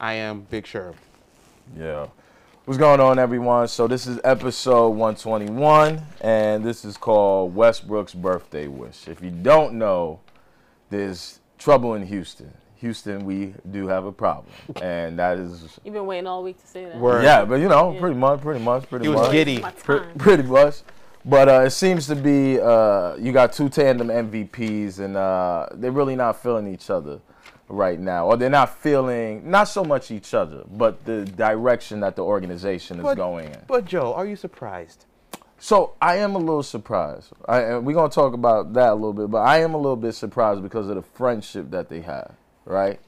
I am Big Sherb. Yeah. What's going on, everyone? So this is episode 121, and this is called Westbrook's birthday wish. If you don't know, there's trouble in Houston. Houston, we do have a problem, and that is You've been waiting all week to say that. Word. yeah. But you know, Yeah. pretty much, pretty much, pretty much. He was much, giddy. My Pre- pretty much. But uh, it seems to be uh, you got two tandem MVPs, and uh, they're really not feeling each other right now, or they're not feeling not so much each other, but the direction that the organization is But- going in. But Joe, are you surprised? So I am a little surprised. I, and we're gonna talk about that a little bit, but I am a little bit surprised because of the friendship that they have. Right?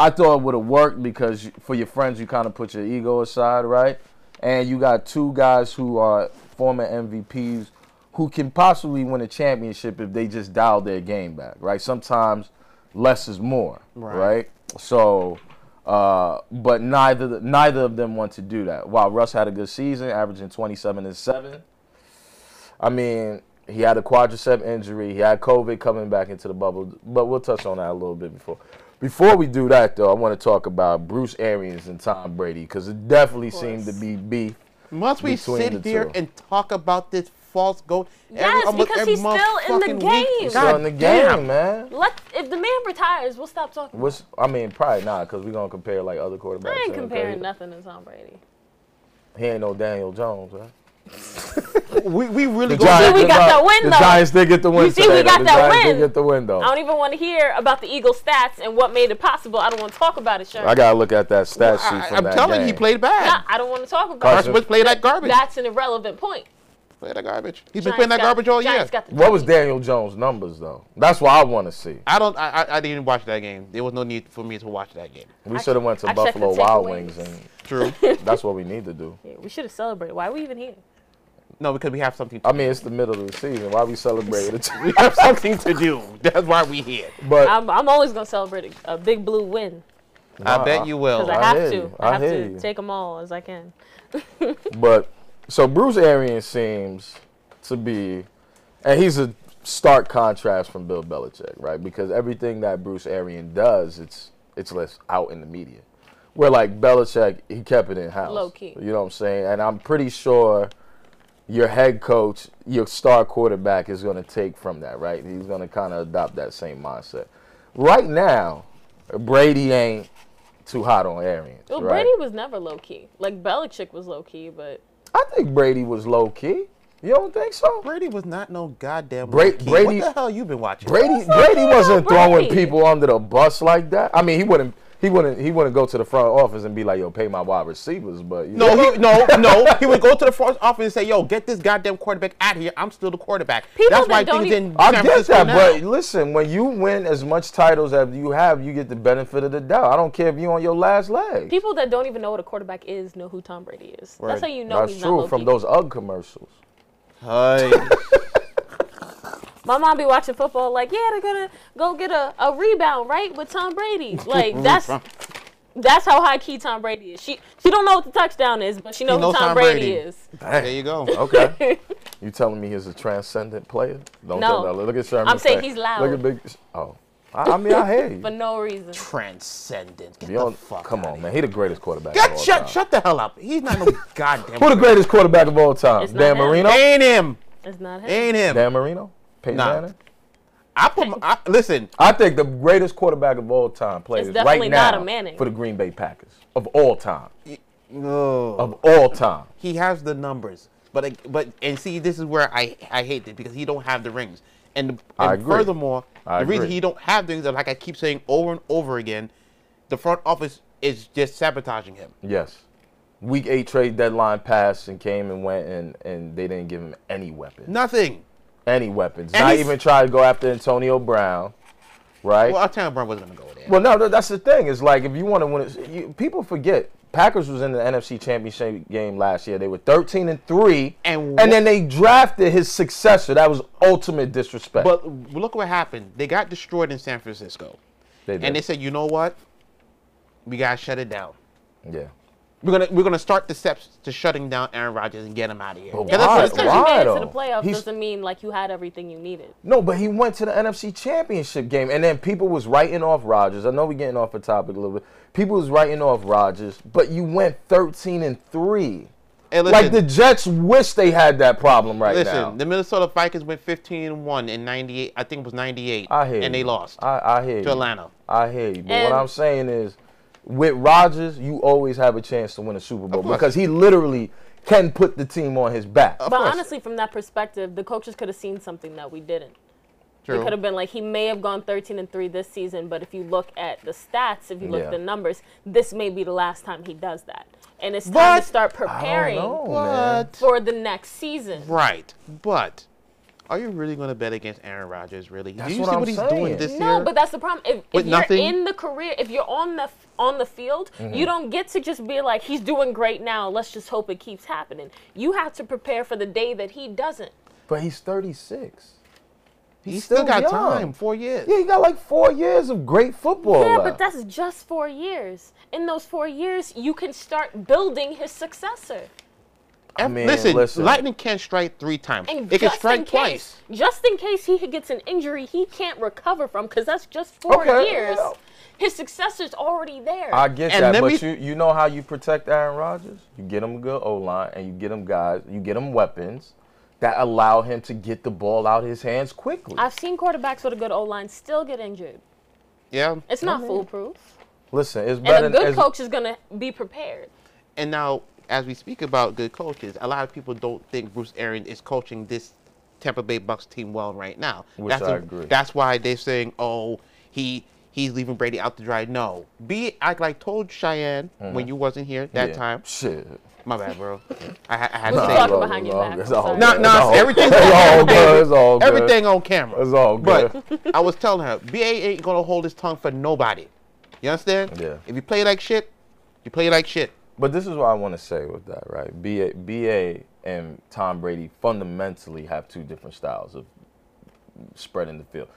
I thought it would have worked because for your friends, you kind of put your ego aside, right? And you got two guys who are former MVPs who can possibly win a championship if they just dial their game back, right? Sometimes less is more, Right. right? So, uh, but neither neither of them want to do that. While Russ had a good season, averaging 27 and seven. I mean, he had a quadricep injury. He had COVID coming back into the bubble, but we'll touch on that a little bit before. Before we do that, though, I want to talk about Bruce Arians and Tom Brady because it definitely seemed to be beef. Must we sit here two. and talk about this false goat? Yes, almost because he's still in the game. It's God on the damn. game, man. Let if the man retires, we'll stop talking. What's I mean, probably not because we're gonna compare like other quarterbacks. I ain't and comparing compare- nothing to Tom Brady. He ain't no Daniel Jones, right? We, we really The go Giants, we got Gi- that win, The though. Giants did get the win. You see, today, we though. got the that Giants win. Did get the win though. I don't even want to hear about the Eagles stats and what made it possible. I don't want to talk about it, sure. I gotta look at that stat sheet I, from am that telling game. you, he played bad. Nah, I don't want to talk about Carson it. Carson Wentz played that garbage. That's an irrelevant point. Played that garbage. He's been Giants playing that got- garbage all year. Giants got What was Daniel Jones' numbers though? That's what I want to see. I don't. I, I I didn't watch that game. There was no need for me to watch that game. We should have went to I Buffalo Wild takeaways. Wings, and True. that's what we need to do. Yeah, we should have celebrated. Why are we even here? no, because we have something. To I mean, it's the middle of the season. Why we celebrating we have something to do. That's why we here. but I'm, I'm always gonna celebrate a, a big blue win I Nah, bet you will. because I I have to. you. I I have to you. take them all as I can. But so Bruce Arians seems to be, and he's a stark contrast from Bill Belichick, right? Because everything that Bruce Arians does, it's it's less out in the media. Where like Belichick, he kept it in house, Low key. You know what I'm saying? And I'm pretty sure your head coach, your star quarterback, is going to take from that, right? He's going to kind of adopt that same mindset. Right now, Brady ain't too hot on Arians. Well, right? Brady was never low key. Like Belichick was low key, but I think Brady was low key. You don't think so? Brady was not no goddamn. Bra- low-key. Brady- What the hell you been watching? Brady Brady wasn't on throwing Brady. people under the bus like that. I mean, he wouldn't he wouldn't he wouldn't go to the front office and be like, "Yo, pay my wide receivers." But you No, know, he, no, no. He would go to the front office and say, "Yo, get this goddamn quarterback out of here. I'm still the quarterback." People That's why that don't things even- in I San get that, now. but listen, when you win as much titles as you have, you get the benefit of the doubt. I don't care if you're on your last leg. people that don't even know what a quarterback is know who Tom Brady is. Word. That's how you know That's he's true low from those UGG commercials. Hey. My mom be watching football like, yeah, they're gonna go get a, a rebound, right, with Tom Brady. Like that's that's how high key Tom Brady is. She she don't know what the touchdown is, but she knows who Tom, Tom Brady, Brady. is. there you go. Okay. you telling me he's a transcendent player? Don't No. tell that. Look at Sherman. I'm saying he's loud. Look at big. Oh, I, I mean, I hear you. For no reason. Transcendent. Get You the fuck come outta on, here. man. He the greatest quarterback. of all shut time. shut the hell up. He's not no goddamn. Who the greatest quarterback of all time? It's Dan. Marino. Ain't him. It's not him. Ain't him. Dan Marino. Peyton Nah. Manning. I put my, I, listen. I think the greatest quarterback of all time plays right now not a Manning. for the Green Bay Packers of all time. No. Of all time. he has the numbers, but but and see, this is where I I hate it because he don't have the rings. And, and I agree. furthermore, I the reason he don't have things rings, like I keep saying over and over again, the front office is just sabotaging him. Yes. Week eight trade deadline passed and came and went and, and they didn't give him any weapon. Nothing. Any weapons. And Not even try to go after Antonio Brown. Right? Well, Antonio Brown wasn't gonna go there. Well, no, th- that's the thing. It's like if you want to win, it, you, people forget. Packers was in the NFC Championship game last year. They were 13 and three, And and then they drafted his successor. That was ultimate disrespect. But look what happened. They got destroyed in San Francisco, they did. and they said, you know what? We gotta shut it down. yeah, We're gonna we're gonna start the steps to shutting down Aaron Rodgers and get him out of here. But 'Cause that's why? what Just it's because you Why, made it to the playoffs He's- doesn't mean like you had everything you needed. No, but he went to the NFC Championship game, and then people was writing off Rodgers. I know we're getting off the topic a little bit. People was writing off Rodgers, but you went 13 and three. Hey, listen, Like the Jets wish they had that problem right listen, now. the Minnesota Vikings went 15 and one in '98. I think it was '98. I hear and you. they lost I, I hear you. to Atlanta. I hear you. But And- what I'm saying is, with Rodgers, you always have a chance to win a Super Bowl because he literally can put the team on his back. Of But course. honestly, from that perspective, the coaches could have seen something that we didn't. True. It could have been like he may have gone 13 and 3 this season, but if you look at the stats, if you look Yeah. at the numbers, this may be the last time he does that. And it's time But- to start preparing know, for the next season. right, but are you really gonna bet against Aaron Rodgers? Really? That's Do you what see I'm what he's saying. doing this No, year? but that's the problem. If, if you're nothing? in the career, if you're on the on the field, Mm-hmm. you don't get to just be like he's doing great now. Let's just hope it keeps happening. You have to prepare for the day that he doesn't. But he's 36. he's still, got young. time. Four years. Yeah, he got like four years of great football. Yeah, left. but that's just four years. In those four years, you can start building his successor. I F- mean, listen, listen. lightning can't strike three times. And it can strike in twice. just in case he gets an injury he can't recover from, because that's just four Okay, years. yeah. His successor's already there. I get And that, but me- you you know how you protect Aaron Rodgers? You get him a good O line, and you get him guys, you get him weapons that allow him to get the ball out of his hands quickly. I've seen quarterbacks with a good O line still get injured. Yeah. It's not mean- foolproof. Listen, it's And a good it's- coach is gonna be prepared. And now, as we speak about good coaches, a lot of people don't think Bruce Arians is coaching this Tampa Bay Bucks team well right now. Which that's I a- agree. That's why they're saying, "Oh, he he's leaving Brady out to dry." No, be I like told Cheyenne when you wasn't here that Mm-hmm. yeah. time. Shit. My bad, bro. I, I had We to say. talking it. all behind your back. good, I'm it's all sorry. good. No, no, all- everything's it's all good. It's all good. Everything on camera. It's all good. But I was telling her, BA ain't gonna hold his tongue for nobody. You understand? Yeah. If you play like shit, you play like shit. But this is what I want to say with that, right? BA, BA and Tom Brady fundamentally have two different styles of spreading the field.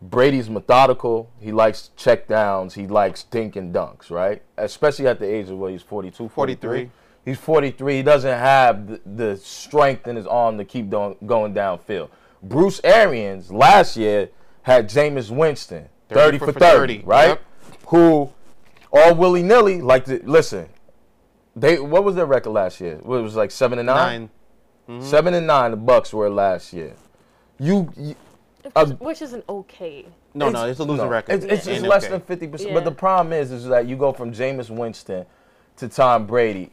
Brady's methodical. He likes check downs. He likes dink and dunks, right? Especially at the age of what he's 42, 43. 43. He's 43. He doesn't have the, the strength in his arm to keep doing, going downfield. Bruce Arians last year had Jameis Winston, 30, for 30, right? Yep. Who all willy nilly like to listen. They what was their record last year? What, it was like seven and nine. Nine. Seven and nine. The Bucks were last year. You, you uh, Which is an okay. No, no, it's a losing no, record. It's, it's just Ain't less okay. than fifty percent. But the problem is, is that you go from Jameis Winston to Tom Brady.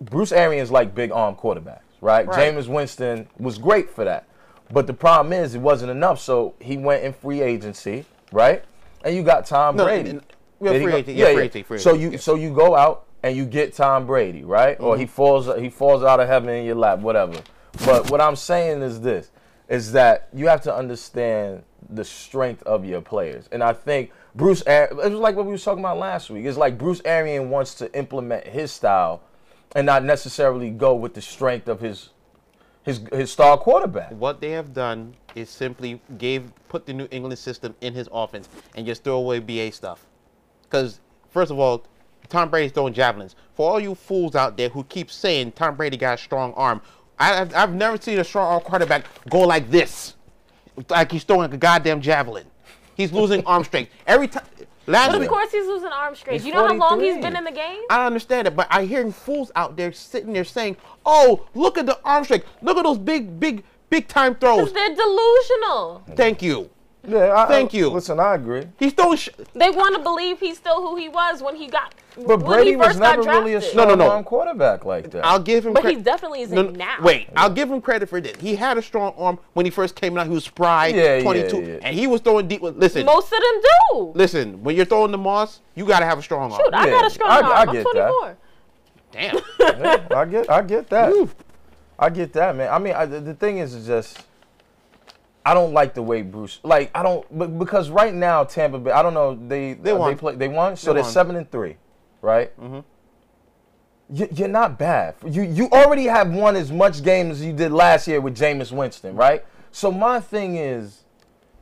Bruce Arians like big arm quarterbacks, right? Right. Jameis Winston was great for that, but the problem is it wasn't enough. So he went in free agency, right? And you got Tom No, Brady. and- yeah, There you free go. agent, yeah, free agent, free So you yeah. so you go out and you get Tom Brady, right? Or he Mm-hmm. falls he falls out of heaven in your lap, whatever. But what I'm saying is this: is that you have to understand the strength of your players, and I think Bruce. Ar- It was like what we were talking about last week. It's like Bruce Arian wants to implement his style, and not necessarily go with the strength of his his his star quarterback. What they have done is simply gave put the New England system in his offense and just throw away BA stuff. Because first of all, Tom Brady's throwing javelins. For all you fools out there who keep saying Tom Brady got a strong arm, I, I've, I've never seen a strong arm quarterback go like this, like he's throwing a goddamn javelin. He's losing arm strength every time. Last But week, of course, he's losing arm strength. You know how long he's been in the game? I understand it, but I hear fools out there sitting there saying, "Oh, look at the arm strength. Look at those big, big, big time throws." They're delusional. Thank you. Yeah, I, Thank you. Listen, I agree. He's throwing. Sh- They want to believe he's still who he was when he got. But Brady was never really a drafted. No, no, strong no. arm quarterback like that. I'll give him. But cre- he definitely isn't No, no, now. Wait, I'll give him credit for this. He had a strong arm when he first came out. He was spry, Yeah, yeah, 22, yeah. and he was throwing deep. Listen, Most of them do. listen. When you're throwing the moss, you gotta have a strong arm. Shoot, I got a strong I- arm. I I'm get 24. Damn. Yeah, I get, I get that. I get that, man. I mean, I, the the thing is, is just, I don't like the way Bruce. Like, I don't, but because right now Tampa Bay, I don't know, they they, won. they play, they won, so They are seven and three, right? Mm-hmm. You, you're not bad. You you already have won as much games as you did last year with Jameis Winston, right? So my thing is,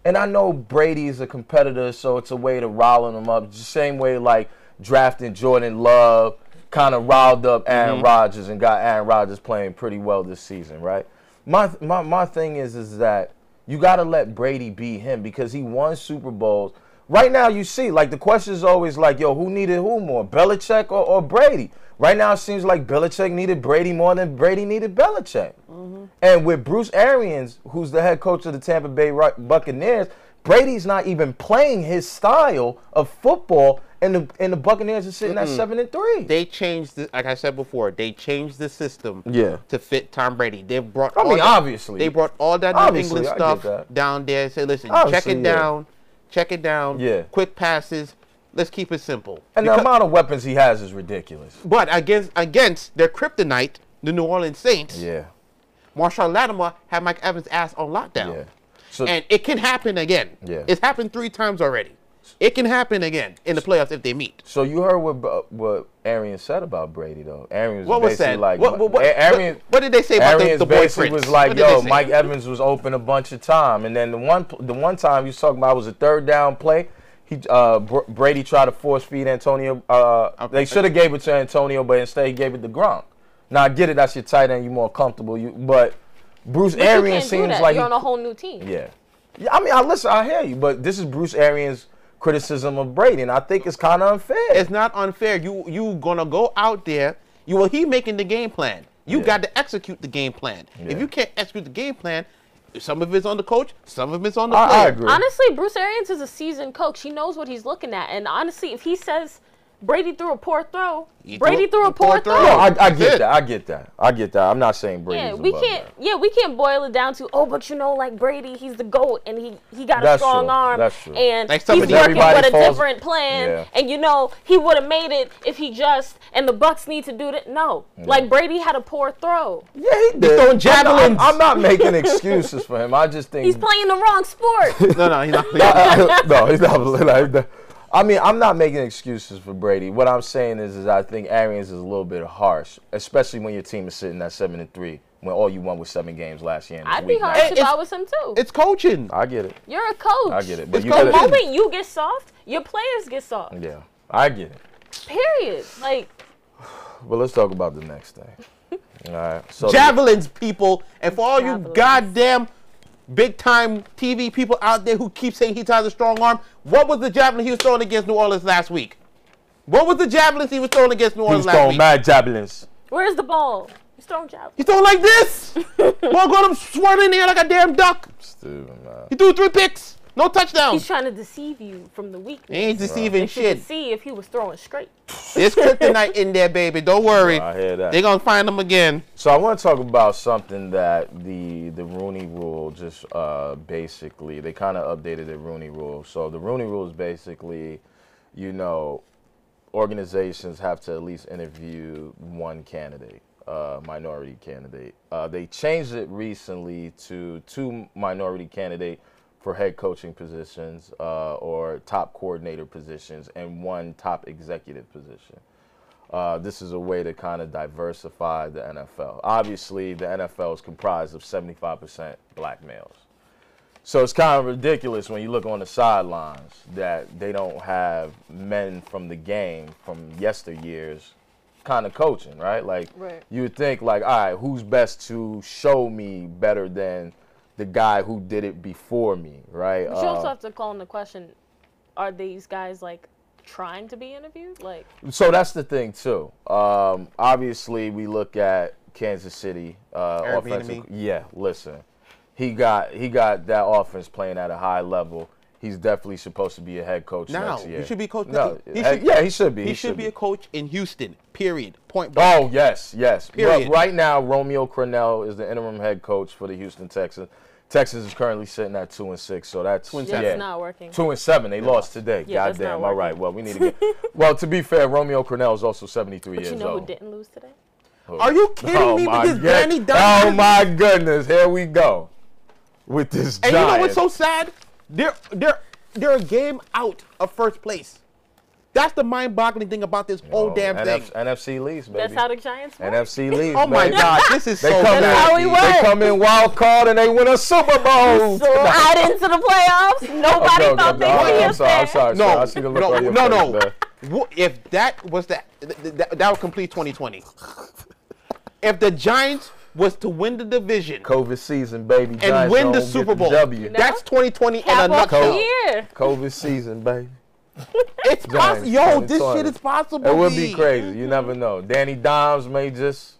and I know Brady is a competitor, so it's a way to riling him up. Just same way like drafting Jordan Love kind of riled up Aaron Mm-hmm. Rodgers and got Aaron Rodgers playing pretty well this season, right? My my my thing is is that you got to let Brady be him because he won Super Bowls. Right now, you see, like the question is always like, yo, who needed who more, Belichick or, or Brady? Right now, it seems like Belichick needed Brady more than Brady needed Belichick. Mm-hmm. And with Bruce Arians, who's the head coach of the Tampa Bay Buccaneers, Brady's not even playing his style of football, and the and the Buccaneers are sitting at seven and three. They changed, the, like I said before, they changed the system Yeah. to fit Tom Brady. They brought. I all mean, that- obviously. they brought all that New England stuff down there. Say, listen, Obviously, check it yeah. down, check it down. Yeah. Quick passes. Let's keep it simple. and the amount of weapons he has is ridiculous. but against against their kryptonite, the New Orleans Saints, Yeah, Marshon Lattimore had Mike Evans' ass on lockdown. yeah. So And it can happen again. Yeah. It's happened three times already. It can happen again in the playoffs if they meet. So you heard what Bu- what Arian said about Brady though. Arian was What was basically said? like what, what, what, Arian, what, what did they say about the, Arians the boy basically Prince? was like, What did they "Yo. Mike Evans was open a bunch of time, and then the one the one time he was talking about was a third down play. He uh, Brady tried to force feed Antonio. Uh, they should have gave it to Antonio, but instead he gave it to Gronk. Now I get it, that's your tight end, you're more comfortable. You but Bruce But you Arians can't do seems that. like You're he- on a whole new team. yeah. Yeah, I mean, I listen, I hear you, but this is Bruce Arians' criticism of Brady, and I think it's kind of unfair. It's not unfair. You you gonna go out there. You well, he making the game plan. You Yeah. got to execute the game plan. Yeah. If you can't execute the game plan, some of it's on the coach, some of it's on the I, player. I agree. Honestly, Bruce Arians is a seasoned coach. He knows what he's looking at. And honestly, if he says Brady threw a poor throw, He Brady threw threw a a poor poor throw. throw. no, I, I get that. I get that. I get that. I'm not saying Brady. Yeah, we above can't. that. Yeah, we can't boil it down to oh, but you know, like Brady, he's the goat, and he he got a strong true. arm, That's true. and Like he's working Everybody with a different plan, Yeah. and you know he would have made it if he just and the Bucks need to do that. No, like Brady had a poor throw. Yeah, he did. throwing I'm not- javelins. I'm, I'm not making excuses for him. I just think He's playing the wrong sport. No, no, he's not. Playing. No, he's not. Like, that. I mean, I'm not making excuses for Brady. What I'm saying is, is I think Arians is a little bit harsh, especially when your team is sitting at seven and three, when all you won was seven games last year. and I'd be week harsh nine. if I was him too. it's coaching. I get it. You're a coach. I get it. But It's you The moment you get soft, your players get soft. yeah, I get it. Period. Like But let's talk about the next thing. All right. So Javelins, people, and for all you goddamn big time TV people out there who keep saying he has a strong arm, what was the javelin he was throwing against New Orleans last week? What was the javelins he was throwing against New he Orleans was last throwing week? mad javelins. where's the ball? He's throwing javelin. He throwing like this. Ball got him swirling in the air like a damn duck. Stupid man. He threw three picks, no touchdown. He's trying to deceive you from the weakness. He ain't deceiving They should shit. see if he was throwing straight. There's kryptonite in there, baby. Don't worry. I hear that. They're gonna find him again. So I want to talk about something that the the Rooney Rule just uh, basically they kind of updated the Rooney Rule. So the Rooney Rule is basically, you know, organizations have to at least interview one candidate, uh, minority candidate. Uh, they changed it recently to two minority candidate for head coaching positions uh, or top coordinator positions and one top executive position uh, this is a way to kind of diversify the NFL. Obviously, the NFL is comprised of 75% black males. So it's kind of ridiculous when you look on the sidelines that they don't have men from the game from yesteryears kind of coaching, right? Like Right. you would think like, all right, who's best to show me better than the guy who did it before me, right? But you also Uh, have to call in the question: Are these guys like trying to be interviewed? Like, So that's the thing too. Um, obviously, we look at Kansas City uh, Eric offensive. Yeah, listen, he got he got that offense playing at a high level. He's definitely supposed to be a head coach Now next year. he should be coach. No, he heck- yeah, he should be. He, should, be a coach in Houston. Period. Point blank. Oh yes, yes. Period. But right now, Romeo Crennel is the interim head coach for the Houston Texans. Texans is currently sitting at two and six, so that's and seven. yeah. not working. Two and seven. They lost today. Yeah, that's Goddamn. All right. Well, we need to get. well, to be fair, Romeo Crennel is also seventy-three years old. But years you know old. who didn't lose today? Are you kidding oh me with this good- Danny Oh my goodness, here we go with this And giant. you know what's so sad? They're they're they're a game out of first place. That's the mind-boggling thing about this whole Oh, damn thing. NF- NFC leads, baby. That's how the Giants work. NFC leads. Oh my baby. God, this is They so come in. how we They come in wild card and they win a Super Bowl. Slide into the playoffs. Nobody I'm thought I'm, they'd I'm, see I'm sorry. I'm sorry. No, sorry. I see the look no, on your no, face, no. man. If that was the th- th- that, that would complete 2020. If the Giants was to win the division COVID season, baby. and Giants win the Super Bowl, W. No. that's 2020 in a Cap off the nutshell. year. COVID season, baby. It's possible. Yo, this 2020. shit is possible. It would be crazy. You never know. Danny Dimes may just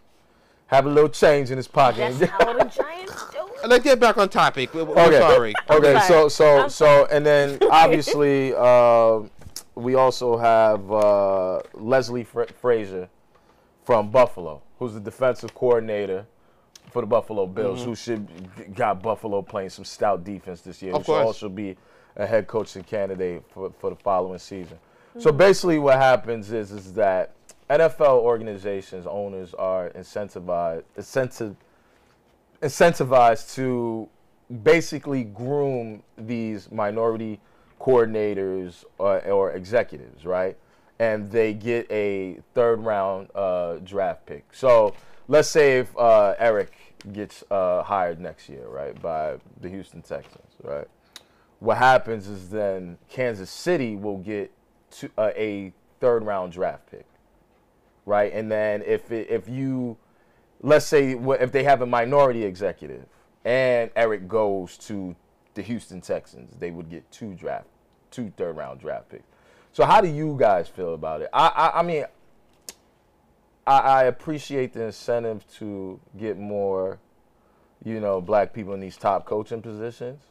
have a little change in his pocket. That's how the Giants do. Let's get back on topic. We- We're Okay. sorry. Okay, I'm so sorry. so I'm so, and then obviously uh, we also have uh, Leslie Fra- Frazier from Buffalo, who's the defensive coordinator for the Buffalo Bills, Mm-hmm. who should got Buffalo playing some stout defense this year. Of who should course. also be a head coaching candidate for, for the following season. So basically, what happens is is that NFL organizations owners are incentivized incentive incentivized to basically groom these minority coordinators or, or executives, right? And they get a third round uh, draft pick. So let's say if uh, Eric gets uh, hired next year, right, by the Houston Texans, right? What happens is then Kansas City will get to, uh, a third round draft pick, right? And then if it, if you let's say if they have a minority executive and Eric goes to the Houston Texans, they would get two draft, two third round draft picks. So how do you guys feel about it? I I, I mean, I, I appreciate the incentive to get more, you know, black people in these top coaching positions,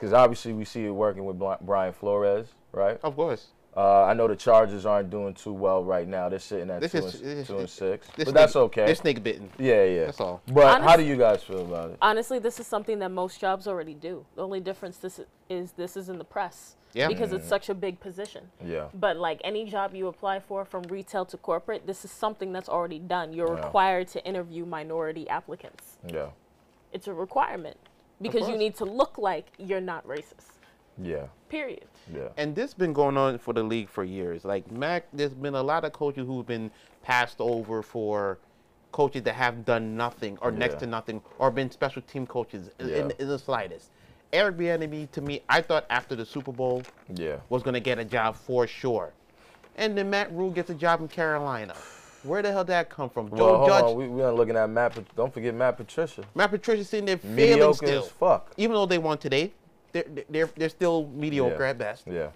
because obviously we see it working with Brian Flores, right? Of course. Uh, I know the Chargers aren't doing too well right now. They're sitting at This two, is- and, this- two and six, This but that's snake- okay. This snake bitten. Yeah, yeah. That's all. But how do you guys feel about it? Honestly, this is something that most jobs already do. The only difference this is this is in the press. Yeah. Because it's such a big position. Yeah. But like any job you apply for, from retail to corporate, this is something that's already done. You're Yeah. required to interview minority applicants. Yeah. It's a requirement because you need to look like you're not racist. Yeah. Period. Yeah. And this been going on for the league for years. Like Mac, there's been a lot of coaches who've been passed over for coaches that have done nothing or next to nothing or been special team coaches in, in the slightest. Eric Bieniemy, to me, I thought after the Super Bowl Yeah. was going to get a job for sure, and then Matt Rhule gets a job in Carolina. Where the hell did that come from? Well, Joe hold Judge, on. We, we are looking at Matt. Don't forget Matt Patricia. Matt Patricia sitting there failing Mediocre still. as fuck. Even though they won today, they're they're they're still mediocre Yeah. at best. Yeah.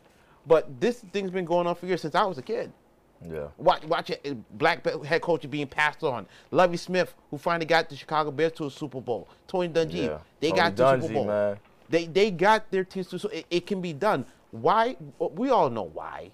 But this thing's been going on for years since I was a kid. Yeah. Watch, watch it. Black head coach being passed on. Lovie Smith, who finally got the Chicago Bears to a Super Bowl. Tony Dungy, Yeah. they Tony got to the Super Dungy, Bowl. man. They they got their teams to. So it, it can be done. Why? We all know why.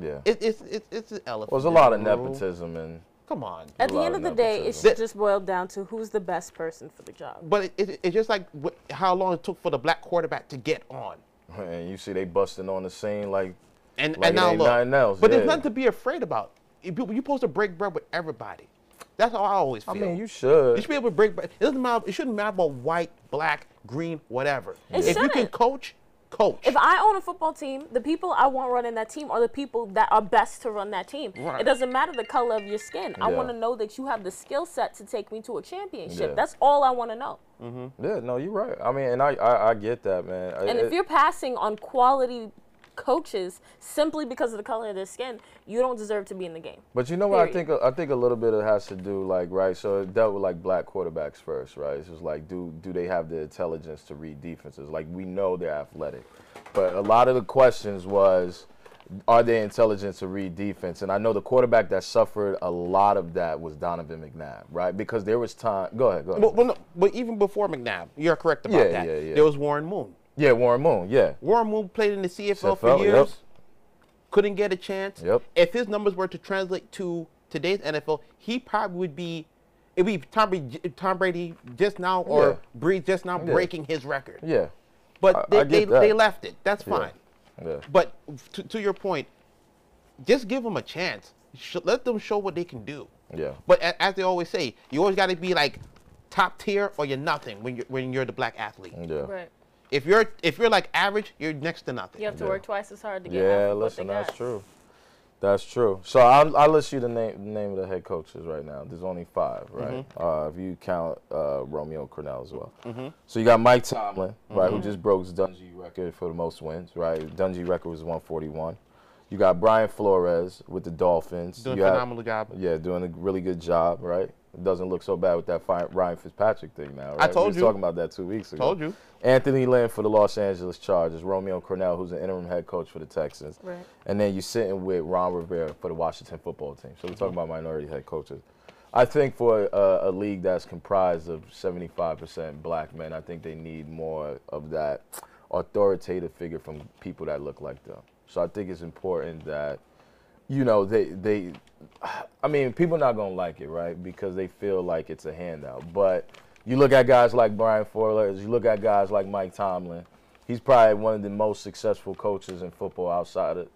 Yeah. It, it's it's it's an elephant. Well, there's a lot of nepotism and Come on. At the end of of the day, it's nepotism. just boiled down to who's the best person for the job. But it, it, it's just like wh- how long it took for the black quarterback to get on. and you see they busting on the scene like And, Like and it now ain't look, nothing else, but yeah. there's nothing to be afraid about. You- You're supposed to break bread with everybody. That's how I always feel. I mean you should. You should. should be able to break. Bread. It doesn't matter. It shouldn't matter about white, black, green, whatever. It if you can coach, coach. If I own a football team, the people I want running that team are the people that are best to run that team. Right. It doesn't matter the color of your skin. Yeah. I want to know that you have the skill set to take me to a championship. Yeah. That's all I want to know. Mm-hmm. Yeah, no, you're right. I mean, and I I, I get that, man. And if you're passing on quality coaches simply because of the color of their skin, you don't deserve to be in the game. But you know what I think? I think a little bit it has to do like right. So it dealt with like black quarterbacks first, right? It's just like do do they have the intelligence to read defenses? Like we know they're athletic, but a lot of the questions was, are they intelligent to read defense? And I know the quarterback that suffered a lot of that was Donovan McNabb, right? Because there was time. Go ahead, go ahead. but, but, no, but even before McNabb, you're correct about Yeah, that. yeah, yeah. There was Warren Moon. Yeah, Warren Moon. Yeah, Warren Moon played in the CFL, for years. yep. Couldn't get a chance. Yep. If his numbers were to translate to today's NFL, he probably would be. It'd be Tom Brady, Tom Brady just now, or Yeah. Brees just now Yeah. breaking his record. yeah, But I- they, I they, they left it. That's Yeah. fine. yeah. But to, to your point, just give them a chance. Sh- let them show what they can do. Yeah. But a- as they always say, you always got to be like top tier or you're nothing when you're when you're the black athlete. Yeah. Right. If you're if you're like average, you're next to nothing. You have to Yeah. work twice as hard to get half Yeah, of what listen, they that's got. true. That's true. So I'll, I'll list you the name the name of the head coaches right now. There's only five, right? Uh, if you count uh, Romeo Crennel as well. So you got Mike Tomlin, right, who just broke his Dungy record for the most wins, right? Dungy record was 141. You got Brian Flores with the Dolphins. Doing you a have- phenomenal job. yeah, doing a really good job, right? It doesn't look so bad with that fi- Ryan Fitzpatrick thing now, right? I told we was you. talking about that two weeks ago. Told you. Anthony Lynn for the Los Angeles Chargers, Romeo Crennel, who's an interim head coach for the Texans, Right. and then you're sitting with Ron Rivera for the Washington football team. So we're talking mm-hmm. about minority head coaches. I think for a, a league that's comprised of 75% black men, I think they need more of that authoritative figure from people that look like them. So I think it's important that, you know, they they, I mean, people not gonna like it, right? Because they feel like it's a handout. But you look at guys like Brian Flores, you look at guys like Mike Tomlin. He's probably one of the most successful coaches in football outside of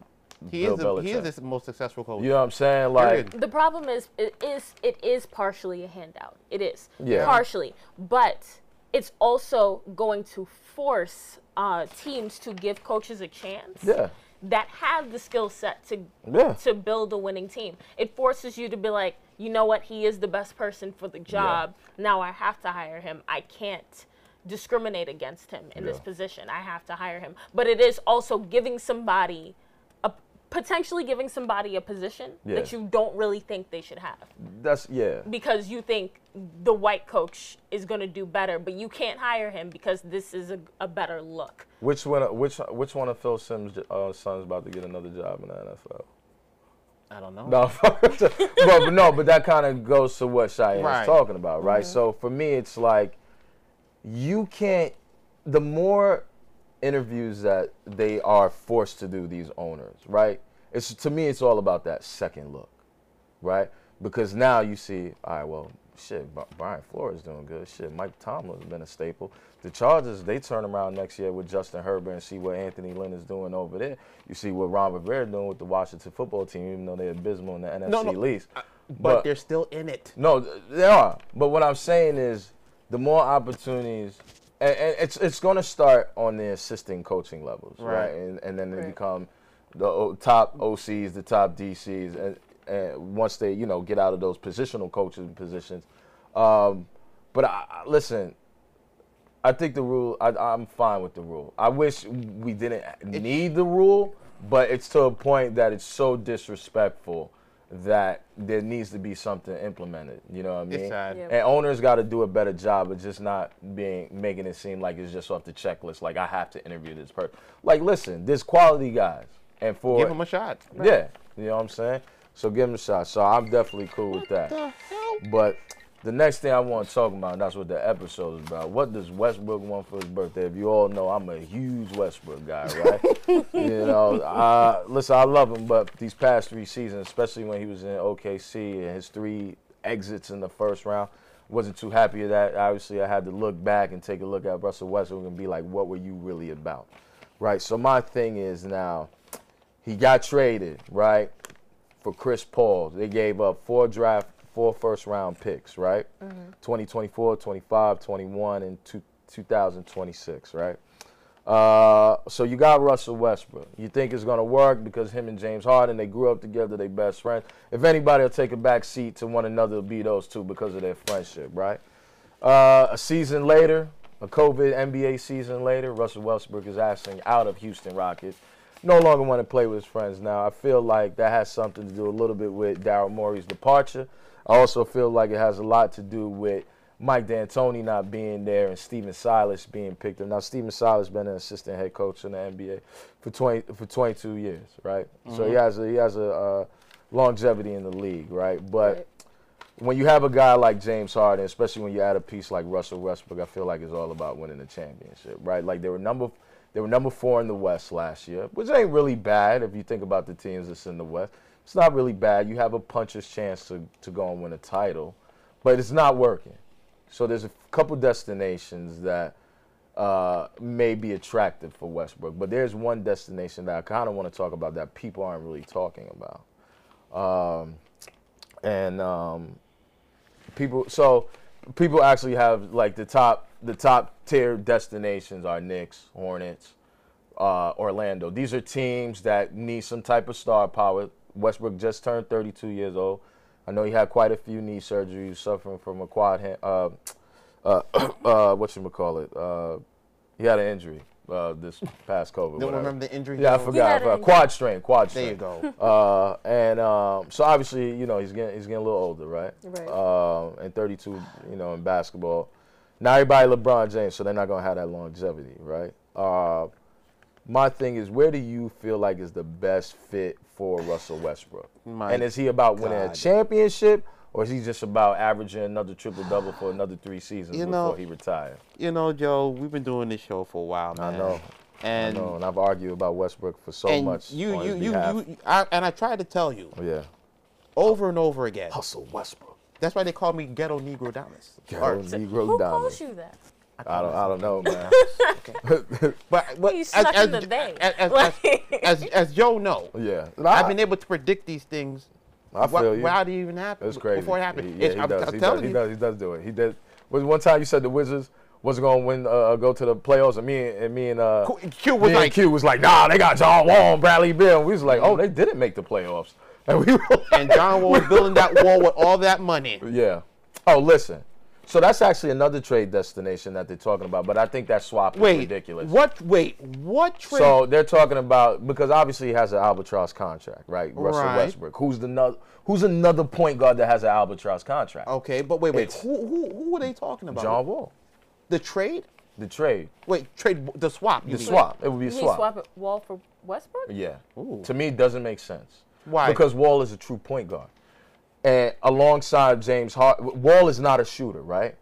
He Bill is. The, he is the most successful coach. You know what I'm saying? Like, The problem is it is it is partially a handout. It is Yeah. partially, but it's also going to force uh, teams to give coaches a chance yeah, that have the skill set to yeah. to build a winning team. It forces you to be like, you know what, he is the best person for the job. Now I have to hire him. I can't discriminate against him in this position. I have to hire him. But it is also giving somebody potentially giving somebody a position that you don't really think they should have That's yeah. because you think the white coach is going to do better, but you can't hire him because this is a, a better look. Which one? Which which one of Phil Simms' uh, sons about to get another job in the NFL? I don't know. No, but, but no, but that kind of goes to what Cheyenne Right. is talking about, right? So for me, it's like you can't. The more interviews that they are forced to do, these owners, right? It's to me, it's all about that second look, right? Because now you see, all right, well, shit, Brian Flores doing good. Shit, Mike Tomlin's been a staple. The Chargers, they turn around next year with Justin Herbert and see what Anthony Lynn is doing over there. You see what Ron Rivera doing with the Washington football team, even though they're abysmal in the NFC No, no, least. but, they're still in it. No, they are. But what I'm saying is, the more opportunities, and, and it's it's going to start on the assistant coaching levels, right? Right. And and then they Right. become the top OCs, the top DCs, and, and once they you know get out of those positional coaching positions. Um, but I, I- listen, I think the rule. I, I'm fine with the rule. I wish we didn't need the rule, but it's to a point that it's so disrespectful that there needs to be something implemented. You know what I mean? It's sad. Yeah. And owners got to do a better job of just not being making it seem like it's just off the checklist. Like I have to interview this person. Like listen, there's quality guys, and for Give them a shot. yeah, you know what I'm saying. So give him a shot. So I'm definitely cool with that. But the next thing I want to talk about, and that's what the episode is about. What does Westbrook want for his birthday? If you all know, I'm a huge Westbrook guy, right? you know, uh, listen, I love him, but these past three seasons, especially when he was in OKC and his three exits in the first round, wasn't too happy with that. Obviously, I had to look back and take a look at Russell Westbrook and be like, what were you really about? Right? So my thing is now, he got traded, right? for Chris Paul. They gave up four draft, four first round picks, right? 2024, 25, 21, and two, 2026, right? Uh, so you got Russell Westbrook. You think it's gonna work because him and James Harden they grew up together, they best friends. If anybody will take a back seat to one another, it'll be those two because of their friendship, right? Uh, a season later, a COVID NBA season later, Russell Westbrook is asking out of Houston Rockets. No longer want to play with his friends now. I feel like that has something to do a little bit with Daryl Morey's departure. I also feel like it has a lot to do with Mike D'Antoni not being there and Stephen Silas being picked up. Now, Stephen Silas been an assistant head coach in the NBA for 20 for 22 years, right? So he has a, he has a uh, longevity in the league, right? But Right. when you have a guy like James Harden, especially when you add a piece like Russell Westbrook, I feel like it's all about winning the championship, right? Like they were number they were number four in the West last year, which ain't really bad if you think about the teams that's in the West. It's not really bad. You have a puncher's chance to, to go and win a title, but it's not working. So there's a couple destinations that uh, may be attractive for Westbrook, but there's one destination that I kind of want to talk about that people aren't really talking about. Um, and um, people so people actually have like the top the top tier destinations are Knicks, Hornets, uh, Orlando. These are teams that need some type of star power. Westbrook just turned 32 years old. I know he had quite a few knee surgeries, suffering from a quad hand. Uh, uh, uh, what you call it? Uh, he had an injury, uh, this past COVID. Don't whatever. remember the injury? Yeah, I forgot. had Uh, quad strain, quad There strain. you go. Uh, and um, so obviously, you know, he's getting he's getting a little older, right? Right. Um, and 32, you know, in basketball. Now everybody LeBron James, so they're not gonna have that longevity, right? Uh, my thing is, where do you feel like is the best fit for Russell Westbrook? My and is he about winning a championship, or is he just about averaging another triple double for another three seasons You before he retires? You know, Joe, we've been doing this show for a while, now. I know. And I know, and I've argued about Westbrook for so and much. you, on you, his you, you, I, and I tried to tell you oh, yeah. over and over again. Hustle Westbrook. That's why they call me Ghetto Negro Dallas. Ghetto Or- Negro Who Diamond. calls you that? I don't, I don't know, man. But, but You stuck in the vein. as, as, as, as, as Joe know, yeah, I've been able to predict these things I feel wh- you. without it even happening. It's crazy. Before it happened. He, yeah, It's- he I'm, does. I'm he, does, he you. does. He does do it. He did. Was one time you said the Wizards wasn't going to win, uh, go to the playoffs, and me and, and me and uh, Q- Q was me and like- Q was like, nah, they got John Wall, and Bradley Beal. And we was like, oh, they didn't make the playoffs, and we were like, And John Wall was building that wall with all that money. yeah. Oh, listen. So that's actually another trade destination that they're talking about, but I think that swap is Wait, ridiculous. what? Wait, what trade? So they're talking about because obviously he has an albatross contract, right? Russell Right. Westbrook, who's the no, who's another point guard that has an albatross contract? okay, but wait, wait. It's- Who, who, who are they talking about? John Wall. The trade? The trade, Wait, trade the swap. you the mean. swap. It would be a You mean swap. swap Wall for Westbrook? Yeah. Ooh. To me, it doesn't make sense. Why? Because Wall is a true point guard, and alongside James Harden, Wall is not a shooter, right?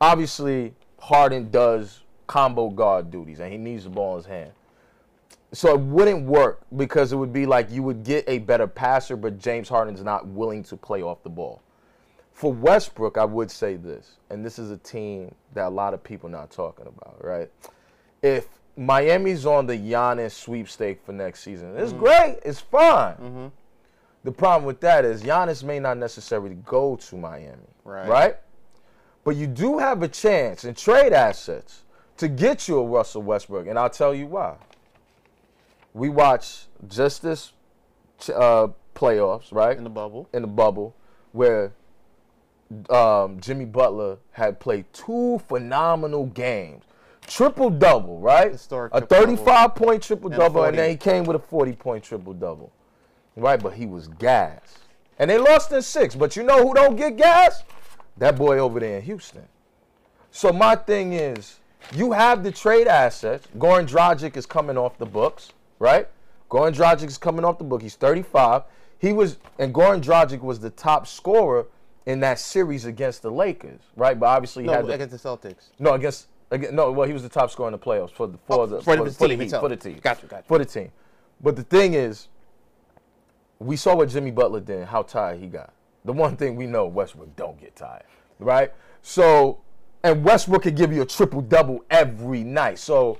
Obviously, Harden does combo guard duties, and he needs the ball in his hand. So it wouldn't work because it would be like you would get a better passer, but James Harden's not willing to play off the ball. For Westbrook, I would say this, and this is a team that a lot of people not talking about, right? If Miami's on the Giannis sweepstake for next season, it's mm-hmm. great, it's fine. Mm-hmm. The problem with that is Giannis may not necessarily go to Miami, Right. right? But you do have a chance in trade assets to get you a Russell Westbrook, and I'll tell you why. We watched just this uh, playoffs, right? in the bubble. in the bubble where um, Jimmy Butler had played two phenomenal games. Triple double, right? Historic a triple-double. 35 point triple And double, 40. and then he came with a 40 point triple double. Right, but he was gas. And they lost in six. But you know who don't get gas? That boy over there in Houston. So my thing is, you have the trade assets. Goran Dragic is coming off the books, right? Goran Dragic is coming off the book. He's 35. He was, and Goran Dragic was the top scorer in that series against the Lakers, right? But obviously he No, had the, against the Celtics. no against, against no. Well, he was the top scorer in the playoffs for the for Oh, the for the team Heat, itself. for the team. Gotcha, gotcha. For the team. But the thing is, we saw what Jimmy Butler did, how tired he got. The one thing we know, Westbrook don't get tired, right? So, and Westbrook could give you a triple double every night. So,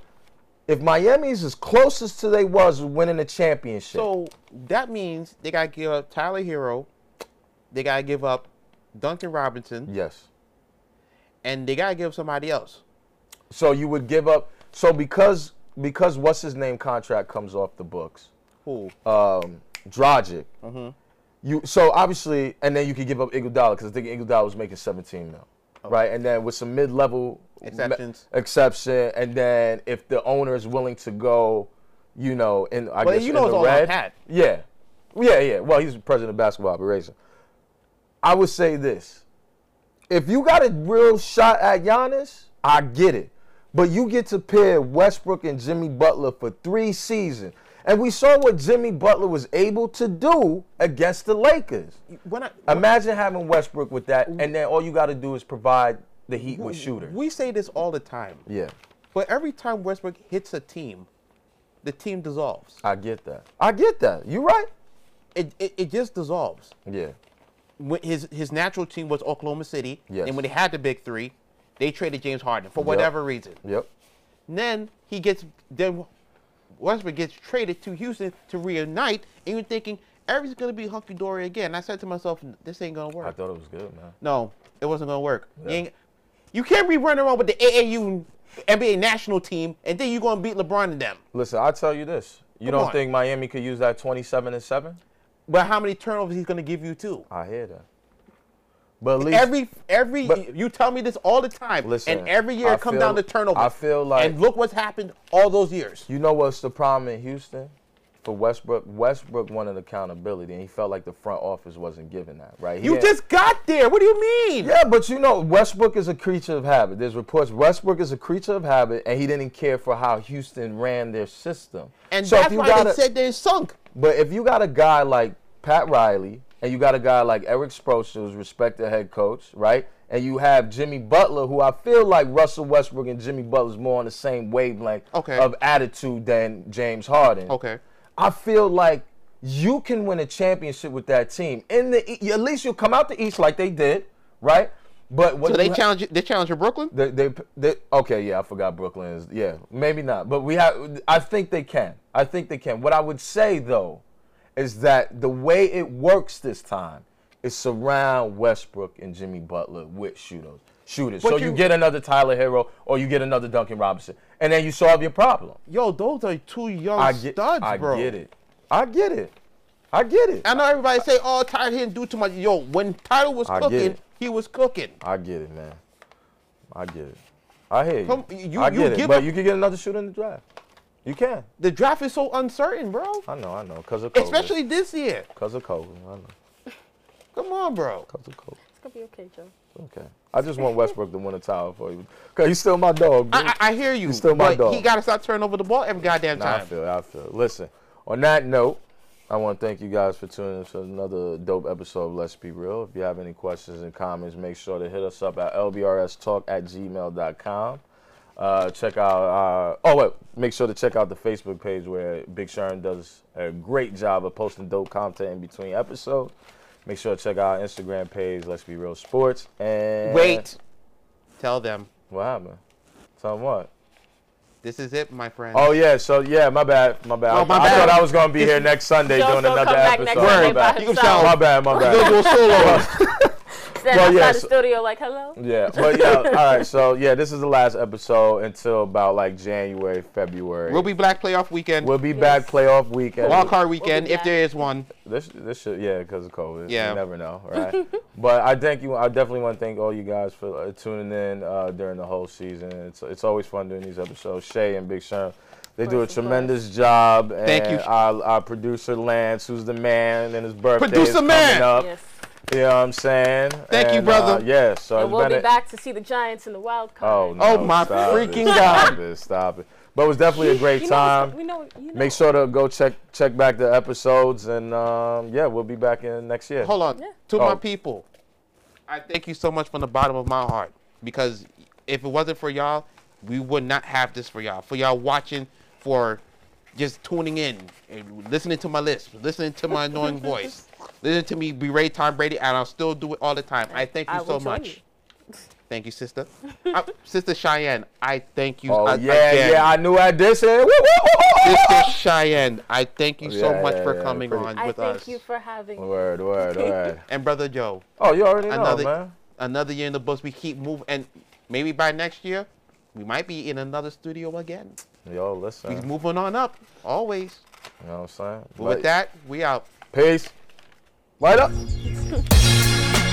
if Miami's as closest to they was winning the championship, So that means they gotta give up Tyler Herro, they gotta give up Duncan Robinson, yes. and they gotta give up somebody else. So you would give up. So because because what's his name contract comes off the books, Who? um, Dragic. Mm-hmm. You so obviously, and then you could give up Iguodala because I think Iguodala was making 17 mil, right? And then with some mid-level. Exceptions. me- exception, and then if the owner is willing to go, you know, in I Well, guess you in know the it's all red, Pat. yeah, yeah, yeah. Well, he's the president of basketball operation. I would say this: if you got a real shot at Giannis, I get it. But you get to pair Westbrook and Jimmy Butler for three seasons. And we saw what Jimmy Butler was able to do against the Lakers. When I, Imagine having Westbrook with that, and then all you got to do is provide the Heat with shooters. we say this all the time, Yeah, but every time Westbrook hits a team, the team dissolves. I get that. I get that. You right? It, it, it just dissolves. Yeah. When his his natural team was Oklahoma City, Yes. and when they had the big three, they traded James Harden for whatever reason. Yep. Then he gets then Westbrook gets traded to Houston to reunite, and you're thinking everything's gonna be hunky dory again. I said to myself, this ain't gonna work. I thought it was good, man. no, it wasn't gonna work. You, Yeah. you can't be running around with the AAU NBA national team, and then you're gonna beat LeBron and them. Listen, I'll tell you this. You Come don't on. think Miami could use that 27 and 7? But how many turnovers he's gonna give you too? I hear that. But at least every every but- you tell me this all the time. Listen, and every year I it comes down to turnover. I feel like- and look what's happened all those years. You know what's the problem in Houston for Westbrook? Westbrook wanted accountability, and he felt like the front office wasn't giving that. Right? He You just got there. What do you mean? yeah, but you know Westbrook is a creature of habit. There's reports Westbrook is a creature of habit, and he didn't care for how Houston ran their system. And so if that's you why got they said they're sunk. But if you got a guy like Pat Riley and you got a guy like Erik Spoelstra, who's respected head coach, right? And you have Jimmy Butler, who I feel like Russell Westbrook and Jimmy Butler's more on the same wavelength Okay. of attitude than James Harden. Okay. I feel like you can win a championship with that team. In the at least you'll come out the East like they did, right? But So they ha- challenge they challenge Brooklyn? they, they, they, okay, yeah, I forgot Brooklyn is. Yeah, maybe not, but we have. I think they can. I think they can. What I would say though, is that the way it works this time is surround Westbrook and Jimmy Butler with shooters. Shooters. But so you, you- get another Tyler Herro or you get another Duncan Robinson, and then you solve your problem. Yo, those are two young I get, studs, I bro. I get it. I get it. I get it. I know everybody say, "Oh, Tyler didn't do too much." Yo, when Tyler was I cooking, he was cooking. I get it, man. I get it. I hear you. Come- you- I you get it, give but you can get another shooter in the draft. You can. The draft is so uncertain, bro. I know. I know. Cause of COVID. Especially this year. Cause of COVID. I know. Come on, bro. Cause of COVID. It's gonna be okay, Joe. Okay. I just want Westbrook to win a title for you. Cause he's still my dog. I, I, I hear you, He's still my but dog. he got to stop turning over the ball every goddamn Nah, I time. feel it, I feel it. Listen, on that note, I want to thank you guys for tuning in to another dope episode of Let's Be Real. If you have any questions and comments, make sure to hit us up at lbrstalk at gmail.com. Uh, check out, uh, oh, wait, make sure to check out the Facebook page where Big Sharon does a great job of posting dope content in between episodes. Make sure to check out our Instagram page, Let's Be Real Sports. And Wait, tell them What happened? Tell them what? this is it, my friend. Oh yeah, so yeah, my bad, my bad. Oh, my I, I bad. thought I was gonna be here next Sunday Joe's doing gonna another episode. next my, Sunday by bad. You himself. my bad, my Go bad. do a solo. Stand Well, outside yeah, the so- studio like, hello. Yeah, but yeah, all right. So yeah, this is the last episode until about like January, February. we'll be Black Playoff Weekend, we'll be back playoff weekend. Wild Card Weekend, if there is one. This this should yeah, because of COVID. Yeah. you never know, right? but I thank you. I definitely want to thank all you guys for uh, tuning in uh, during the whole season. It's it's always fun doing these episodes. Shay and Big Sean. They do a tremendous job. And Thank you. Our, our producer Lance, who's the man, and his birthday Producer is coming man. up. Yes. You know what I'm saying? Thank you, brother. Uh, yeah, so And we'll be a- back to see the Giants in the wild Oh, card. no, Oh, my freaking it, God. Stop it, stop it. But it was definitely a great You know, time. we know, you know. Make sure to go check check back the episodes, and um, yeah, we'll be back in next year. Hold on. Yeah. To Oh. my people, I thank you so much from the bottom of my heart because if it wasn't for y'all, we would not have this for y'all. For y'all watching, for just tuning in and listening to my list, listening to my annoying voice, listening to me berate Tom Brady, and I'll still do it all the time. I thank you I so much. you. Thank you, sister. Uh, sister Cheyenne, I thank you. Oh uh, yeah, again. yeah, I knew I did say. Woo, woo, woo, woo, woo. Sister Cheyenne, I thank you so Yeah, much yeah, for yeah, coming pretty- on I with thank us. you for having me. Word, word, word. and brother Joe. Oh, you already know, another man. another year in the books. We keep moving, and maybe by next year, we might be in another studio again. Yo, listen. We're moving on up, always. You know what I'm saying? But with that, we out. peace. Bueno.